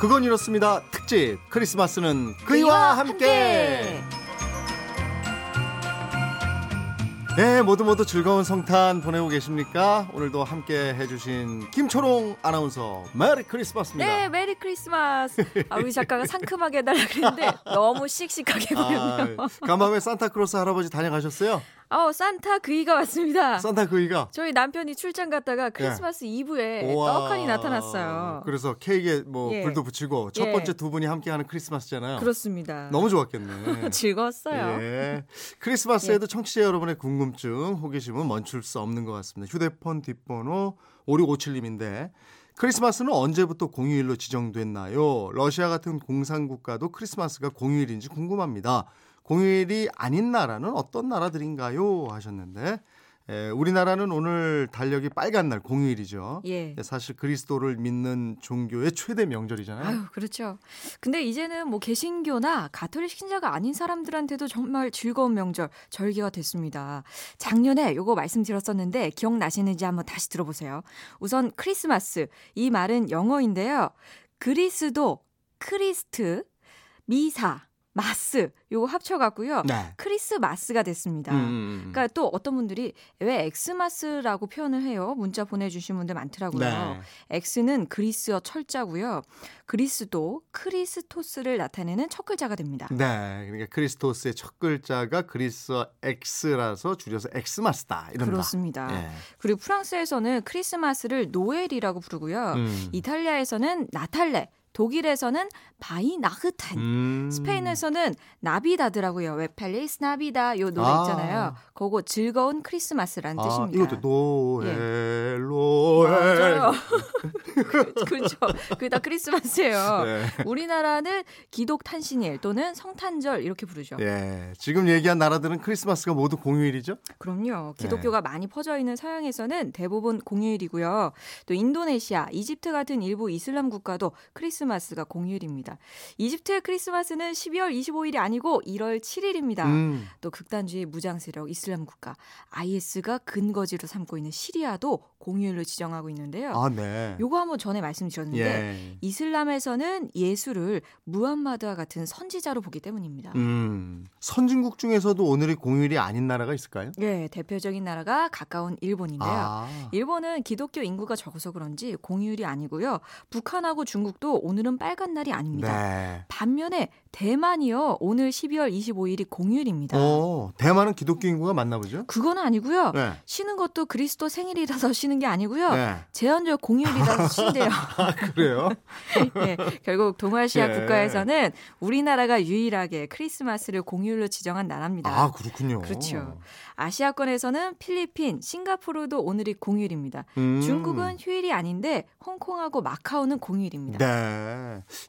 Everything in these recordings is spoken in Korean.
그건 이렇습니다. 특집 크리스마스는 그이와 함께. 함께. 네, 모두 모두 즐거운 성탄 보내고 계십니까? 오늘도 함께 해주신 김초롱 아나운서 메리 크리스마스입니다. 네, 메리 크리스마스. 아, 우리 작가가 상큼하게 해달라 그랬는데 너무 씩씩하게 보였네요. 아, 간밤에 산타클로스 할아버지 다녀가셨어요? 어, 산타 그이가 왔습니다. 산타 그이가? 저희 남편이 출장 갔다가 크리스마스 네. 이브에 떡하니 나타났어요. 그래서 케이크에 뭐 예. 불도 붙이고 첫 예. 번째 두 분이 함께하는 크리스마스잖아요. 그렇습니다. 너무 좋았겠네. 즐거웠어요. 예. 크리스마스에도 예. 청취자 여러분의 궁금증, 호기심은 멈출 수 없는 것 같습니다. 휴대폰 뒷번호 5657님인데 크리스마스는 언제부터 공휴일로 지정됐나요? 러시아 같은 공산국가도 크리스마스가 공휴일인지 궁금합니다. 공휴일이 아닌 나라는 어떤 나라들인가요? 하셨는데 에, 우리나라는 오늘 달력이 빨간 날 공휴일이죠. 예. 사실 그리스도를 믿는 종교의 최대 명절이잖아요. 아유, 그렇죠. 근데 이제는 뭐 개신교나 가톨릭 신자가 아닌 사람들한테도 정말 즐거운 명절 절기가 됐습니다. 작년에 요거 말씀드렸었는데 기억나시는지 한번 다시 들어보세요. 우선 크리스마스 이 말은 영어인데요. 그리스도, Christ, 미사, mass 요거 합쳐갖고요. 네. 크리스마스가 됐습니다. 음, 음, 음. 그러니까 또 어떤 분들이 왜 X-mas라고 표현을 해요? 문자 보내주신 분들 많더라고요. 네. 엑스는 그리스어 철자고요. 그리스도 Χριστός를 나타내는 첫 글자가 됩니다. 네, 그러니까 Χριστός의 첫 글자가 그리스어 엑스라서 줄여서 엑스마스다 이런 그렇습니다. 네. 그리고 프랑스에서는 크리스마스를 Noël이라고 부르고요. 음. 이탈리아에서는 Natale 독일에서는 Weihnachten, 음. 스페인에서는 Navidad라고요. 왜 Feliz Navidad 요 노래 아. 있잖아요. 그거 즐거운 크리스마스라는 아, 뜻입니다. 이것도 Noël, 예. 맞아요. 그렇죠. 그게 다 크리스마스예요. 네. 우리나라는 기독 탄신일 또는 성탄절 이렇게 부르죠. 예. 지금 얘기한 나라들은 크리스마스가 모두 공휴일이죠? 그럼요. 기독교가 네. 많이 퍼져 있는 서양에서는 대부분 공휴일이고요. 또 인도네시아, 이집트 같은 일부 이슬람 국가도 크리스 크리스마스가 공휴일입니다. 이집트의 크리스마스는 12월 25일이 아니고 1월 7일입니다. 음. 또 극단주의 무장 세력 이슬람 국가 IS가 근거지로 삼고 있는 시리아도 공휴일로 지정하고 있는데요. 아, 네. 요거 한번 전에 말씀드렸는데 예. 이슬람에서는 예수를 무함마드와 같은 선지자로 보기 때문입니다. 음. 선진국 중에서도 오늘이 공휴일이 아닌 나라가 있을까요? 네, 대표적인 나라가 가까운 일본인데요. 아. 일본은 기독교 인구가 적어서 그런지 공휴일이 아니고요. 북한하고 중국도 오늘 은 빨간 날이 아닙니다. 네. 반면에 대만이요. 오늘 12월 25일이 공휴일입니다. 오, 대만은 기독교 인구가 많나 보죠? 그건 아니고요. 네. 쉬는 것도 그리스도 생일이라서 쉬는 게 아니고요. 네. 제한적 공휴일이라서 쉰대요. 아, 그래요? 네, 결국 동아시아 네. 국가에서는 우리나라가 유일하게 크리스마스를 공휴일로 지정한 나라입니다. 아, 그렇군요. 그렇죠. 아시아권에서는 필리핀, 싱가포르도 오늘이 공휴일입니다. 음. 중국은 휴일이 아닌데 홍콩하고 마카오는 공휴일입니다. 네.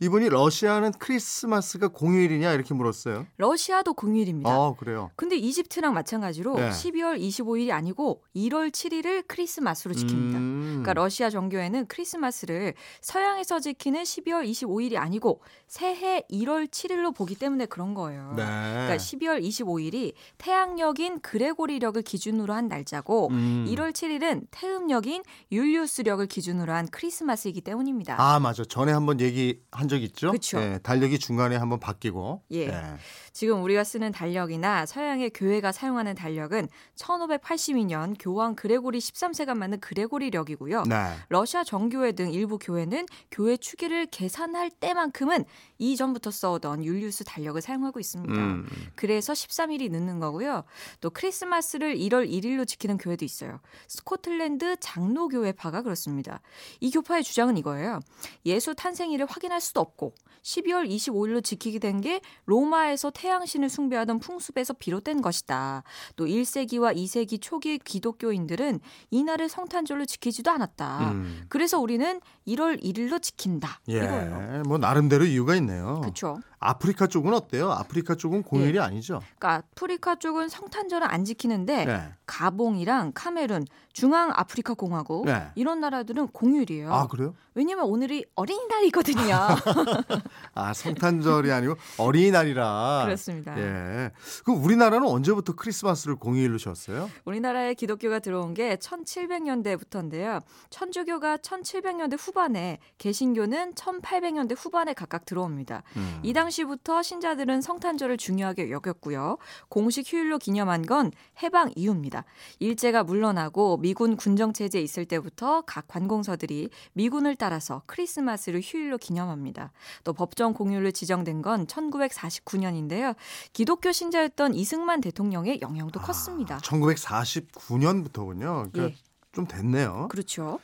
이분이 러시아는 크리스마스가 공휴일이냐 이렇게 물었어요. 러시아도 공휴일입니다. 아, 그래요. 근데 이집트랑 마찬가지로 네. 12월 25일이 아니고 1월 7일을 크리스마스로 지킵니다. 음. 그러니까 러시아 정교회는 크리스마스를 서양에서 지키는 12월 25일이 아니고 새해 1월 7일로 보기 때문에 그런 거예요. 네. 그러니까 12월 25일이 태양력인 그레고리력을 기준으로 한 날짜고 음. 1월 7일은 태음력인 율리우스력을 기준으로 한 크리스마스이기 때문입니다. 아, 맞아. 전에 한번 얘기한 적 있죠? 그렇죠. 네, 달력이 중간에 한번 바뀌고. 예. 네. 지금 우리가 쓰는 달력이나 서양의 교회가 사용하는 달력은 1582년 교황 그레고리 13세가 만든 그레고리력이고요. 네. 러시아 정교회 등 일부 교회는 교회 추기를 계산할 때만큼은 이전부터 써오던 율리우스 달력을 사용하고 있습니다. 음. 그래서 13일이 늦는 거고요. 또 크리스마스를 1월 1일로 지키는 교회도 있어요. 스코틀랜드 장로교회파가 그렇습니다. 이 교파의 주장은 이거예요. 예수 탄생 일을 확인할 수도 없고 12월 25일로 지키게 된 게 로마에서 태양신을 숭배하던 풍습에서 비롯된 것이다. 또 1세기와 2세기 초기 기독교인들은 이날을 성탄절로 지키지도 않았다. 음. 그래서 우리는 1월 1일로 지킨다. 예, 이거예요. 뭐 나름대로 이유가 있네요. 그렇죠. 아프리카 쪽은 어때요? 아프리카 쪽은 공휴일이 네. 아니죠? 그러니까 아프리카 쪽은 성탄절을 안 지키는데 네. 가봉이랑 카메룬, 중앙 아프리카 공화국 네. 이런 나라들은 공휴일이에요. 아 그래요? 왜냐면 오늘이 어린이날이거든요. 아 성탄절이 아니고 어린이날이라. 그렇습니다. 예. 그럼 우리나라는 언제부터 크리스마스를 공휴일로 쉬었어요? 우리나라에 기독교가 들어온 게 1700년대부터인데요. 천주교가 1700년대 후반에 개신교는 1800년대 후반에 각각 들어옵니다. 음. 이 당시부터 신자들은 성탄절을 중요하게 여겼고요. 공식 휴일로 기념한 건 해방 이후입니다. 일제가 물러나고 미군 군정 체제에 있을 때부터 각 관공서들이 미군을 따라서 크리스마스를 휴일로 기념합니다. 또 법정 공휴일로 지정된 건 1949년인데요. 기독교 신자였던 이승만 대통령의 영향도 아, 컸습니다. 1949년부터군요. 그러니까 예. 좀 됐네요. 그렇죠.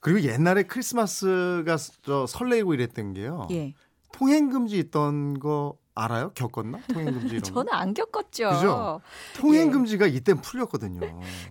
그리고 옛날에 크리스마스가 저 설레고 이랬던 게요. 예. 통행 금지 있던 거 알아요? 겪었나? 통행금지 이런 저는 안 겪었죠. 그죠? 통행금지가 예. 이때 풀렸거든요.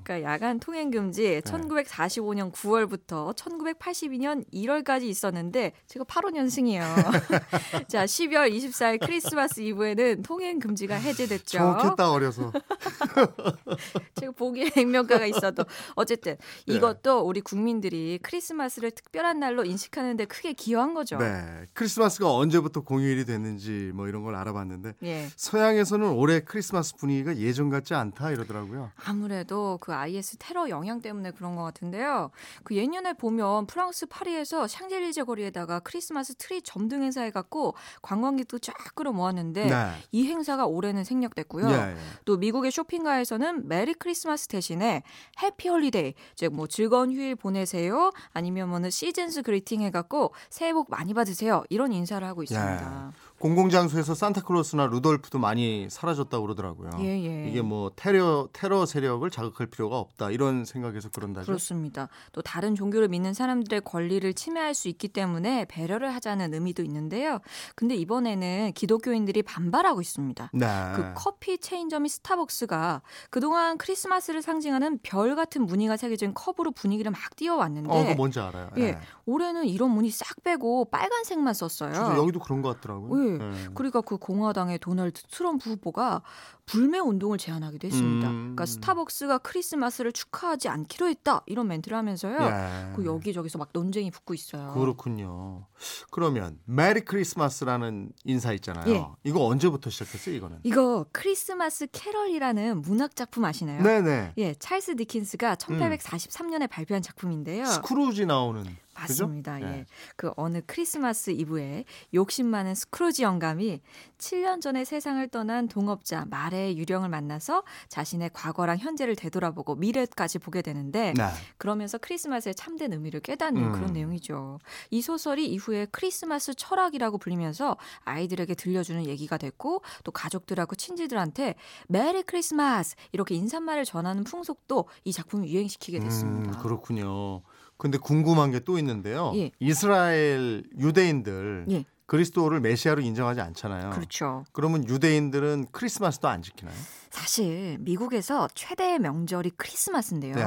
그러니까 야간 통행금지 1945년 9월부터 1982년 1월까지 있었는데 제가 8호년생이에요. 자, 12월 24일 크리스마스 이브에는 통행금지가 해제됐죠. 좋겠다 어려서. 제가 보기에 액면가가 있어도 어쨌든 네. 이것도 우리 국민들이 크리스마스를 특별한 날로 인식하는데 크게 기여한 거죠. 네. 크리스마스가 언제부터 공휴일이 됐는지 뭐 이런 걸걸 알아봤는데 예. 서양에서는 올해 크리스마스 분위기가 예전 같지 않다 이러더라고요. 아무래도 그 IS 테러 영향 때문에 그런 것 같은데요. 그 예년에 보면 프랑스 파리에서 샹젤리제 거리에다가 크리스마스 트리 점등 행사 해 갖고 관광객도 쫙 끌어모았는데 네. 이 행사가 올해는 생략됐고요. 예, 예. 또 미국의 쇼핑가에서는 Merry Christmas 대신에 Happy Holiday 즉 뭐 즐거운 휴일 보내세요 아니면 뭐는 Season's Greeting 해갖고 새해 복 많이 받으세요 이런 인사를 하고 있습니다. 예. 공공장소에서 산타클로스나 루돌프도 많이 사라졌다고 그러더라고요. 예, 예. 이게 뭐 테러 테러 세력을 자극할 필요가 없다 이런 생각에서 그런다죠. 그렇습니다. 또 다른 종교를 믿는 사람들의 권리를 침해할 수 있기 때문에 배려를 하자는 의미도 있는데요. 근데 이번에는 기독교인들이 반발하고 있습니다. 네. 그 커피 체인점이 스타벅스가 그동안 크리스마스를 상징하는 별 같은 무늬가 새겨진 컵으로 분위기를 막 띄워왔는데 어, 그 뭔지 알아요. 예. 네. 올해는 이런 무늬 싹 빼고 빨간색만 썼어요. 여기도 그런 것 같더라고요. 예. 네. 그러니까 그 공화당의 도널드 트럼프 후보가 불매 운동을 제안하기도 했습니다. 음. 그러니까 스타벅스가 크리스마스를 축하하지 않기로 했다 이런 멘트를 하면서요. 예. 그 여기저기서 막 논쟁이 붙고 있어요. 그렇군요. 그러면 Merry Christmas라는 인사 있잖아요. 예. 이거 언제부터 시작했어요? 이거는? 이거 크리스마스 캐럴이라는 문학 작품 아시나요? 네네. 예, 찰스 디킨스가 1843년에 음. 발표한 작품인데요. 스크루지 나오는 맞습니다. 그죠? 예. 네. 그 어느 크리스마스 이브에 욕심 많은 스크루지 영감이 7년 전에 세상을 떠난 동업자 말리의 유령을 만나서 자신의 과거랑 현재를 되돌아보고 미래까지 보게 되는데 네. 그러면서 크리스마스의 참된 의미를 깨닫는 음. 그런 내용이죠. 이 소설이 이후에 크리스마스 철학이라고 불리면서 아이들에게 들려주는 얘기가 됐고 또 가족들하고 친지들한테 Merry Christmas 이렇게 인사말을 전하는 풍속도 이 작품을 유행시키게 됐습니다. 음, 그렇군요. 근데 궁금한 게 또 있는데요. 예. 이스라엘 유대인들 예. 그리스도를 메시아로 인정하지 않잖아요. 그렇죠. 그러면 유대인들은 크리스마스도 안 지키나요? 사실 미국에서 최대의 명절이 크리스마스인데요. 네.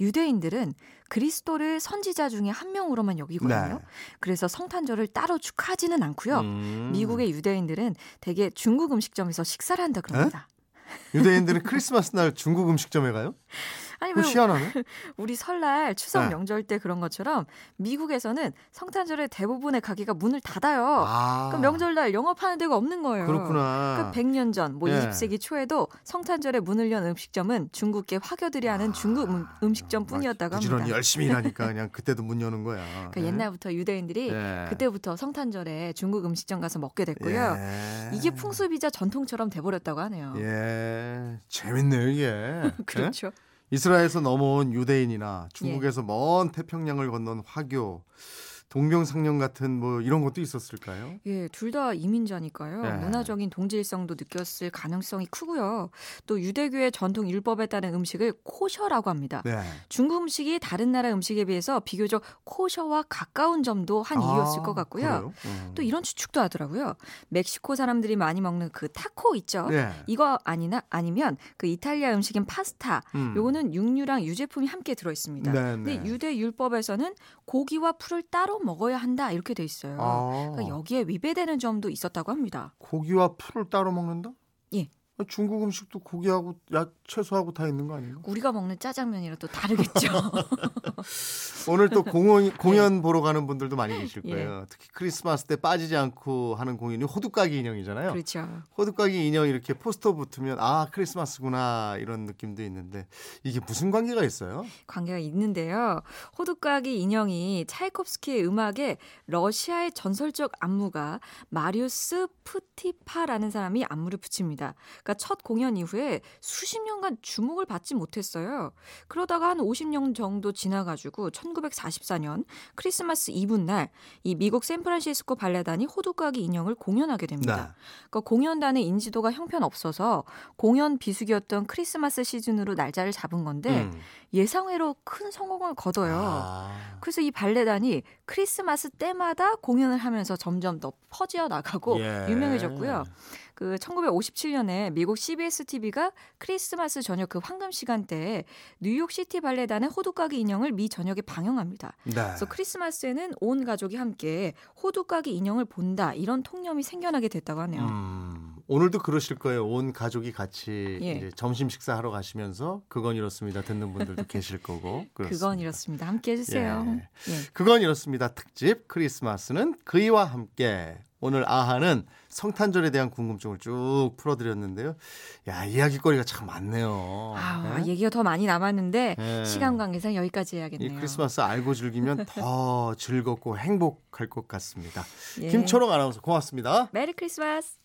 유대인들은 그리스도를 선지자 중에 한 명으로만 여기거든요. 네. 그래서 성탄절을 따로 축하하지는 않고요. 음. 미국의 유대인들은 대개 중국 음식점에서 식사를 한다 그럽니다. 에? 유대인들은 크리스마스 날 중국 음식점에 가요? 아니 왜 희한하네. 우리 설날 추석 네. 명절 때 그런 것처럼 미국에서는 성탄절에 대부분의 가게가 문을 닫아요. 아. 그럼 명절날 영업하는 데가 없는 거예요. 그렇구나. 그 100년 전, 뭐 네. 20세기 초에도 성탄절에 문을 연 음식점은 중국계 화교들이 하는 아. 중국 음, 식점뿐이었다고 합니다. 부지런히 열심히 일하니까 그냥 그때도 문 여는 거야. 그러니까 네. 옛날부터 유대인들이 네. 그때부터 성탄절에 중국 음식점 가서 먹게 됐고요. 예. 이게 풍습이자 전통처럼 돼버렸다고 하네요. 예, 재밌네요 이게. 그렇죠. 이스라엘에서 넘어온 유대인이나 중국에서 예. 먼 태평양을 건넌 화교 동병상련 같은 뭐 이런 것도 있었을까요? 예, 둘 다 이민자니까요. 네. 문화적인 동질성도 느꼈을 가능성이 크고요. 또 유대교의 전통 율법에 따른 음식을 코셔라고 합니다. 네. 중국 음식이 다른 나라 음식에 비해서 비교적 코셔와 가까운 점도 한 아, 이유였을 것 같고요. 음. 또 이런 추측도 하더라고요. 멕시코 사람들이 많이 먹는 그 타코 있죠. 네. 이거 아니나 아니면 그 이탈리아 음식인 파스타. 음. 요거는 육류랑 유제품이 함께 들어 있습니다. 네, 근데 네. 유대 율법에서는 고기와 풀을 따로 무조건 먹어야 한다 이렇게 돼 있어요. 아. 그러니까 여기에 위배되는 점도 있었다고 합니다. 고기와 풀을 따로 먹는다? 예. 중국 음식도 고기하고 약 채소하고 다 있는 거 아니에요? 우리가 먹는 짜장면이랑 또 다르겠죠. 오늘 또 공원, 공연 네. 보러 가는 분들도 많이 계실 거예요. 예. 특히 크리스마스 때 빠지지 않고 하는 공연이 호두까기 인형이잖아요. 그렇죠. 호두까기 인형 이렇게 포스터 붙으면 아 크리스마스구나 이런 느낌도 있는데 이게 무슨 관계가 있어요? 관계가 있는데요. 호두까기 인형이 차이콥스키의 음악에 러시아의 전설적 안무가 마리우스 푸티파라는 사람이 안무를 붙입니다. 그러니까 첫 공연 이후에 수십 년간 주목을 받지 못했어요. 그러다가 한 50년 정도 지나가지고 1944년 크리스마스 이브날 이 미국 샌프란시스코 발레단이 호두까기 인형을 공연하게 됩니다. 네. 그러니까 공연단의 인지도가 형편없어서 공연 비수기였던 크리스마스 시즌으로 날짜를 잡은 건데 음. 예상외로 큰 성공을 거둬요. 아. 그래서 이 발레단이 크리스마스 때마다 공연을 하면서 점점 더 퍼지어 나가고 예. 유명해졌고요. 그 1957년에 미국 CBS TV가 크리스마스 저녁 그 황금 시간대에 뉴욕 시티 발레단의 호두까기 인형을 미 전역에 방영합니다. 네. 그래서 크리스마스에는 온 가족이 함께 호두까기 인형을 본다 이런 통념이 생겨나게 됐다고 하네요. 음, 오늘도 그러실 거예요. 온 가족이 같이 예. 점심 식사하러 가시면서 그건 이렇습니다. 듣는 분들도 계실 거고. 그렇습니다. 그건 이렇습니다. 함께 해주세요. 예. 예. 그건 이렇습니다. 특집 크리스마스는 그이와 함께 오늘 아하는 성탄절에 대한 궁금증을 쭉 풀어드렸는데요. 야 이야기거리가 참 많네요. 아, 네? 얘기가 더 많이 남았는데 네. 시간 관계상 여기까지 해야겠네요. 이 크리스마스 알고 즐기면 더 즐겁고 행복할 것 같습니다. 예. 김초롱 아나운서 고맙습니다. 메리 크리스마스.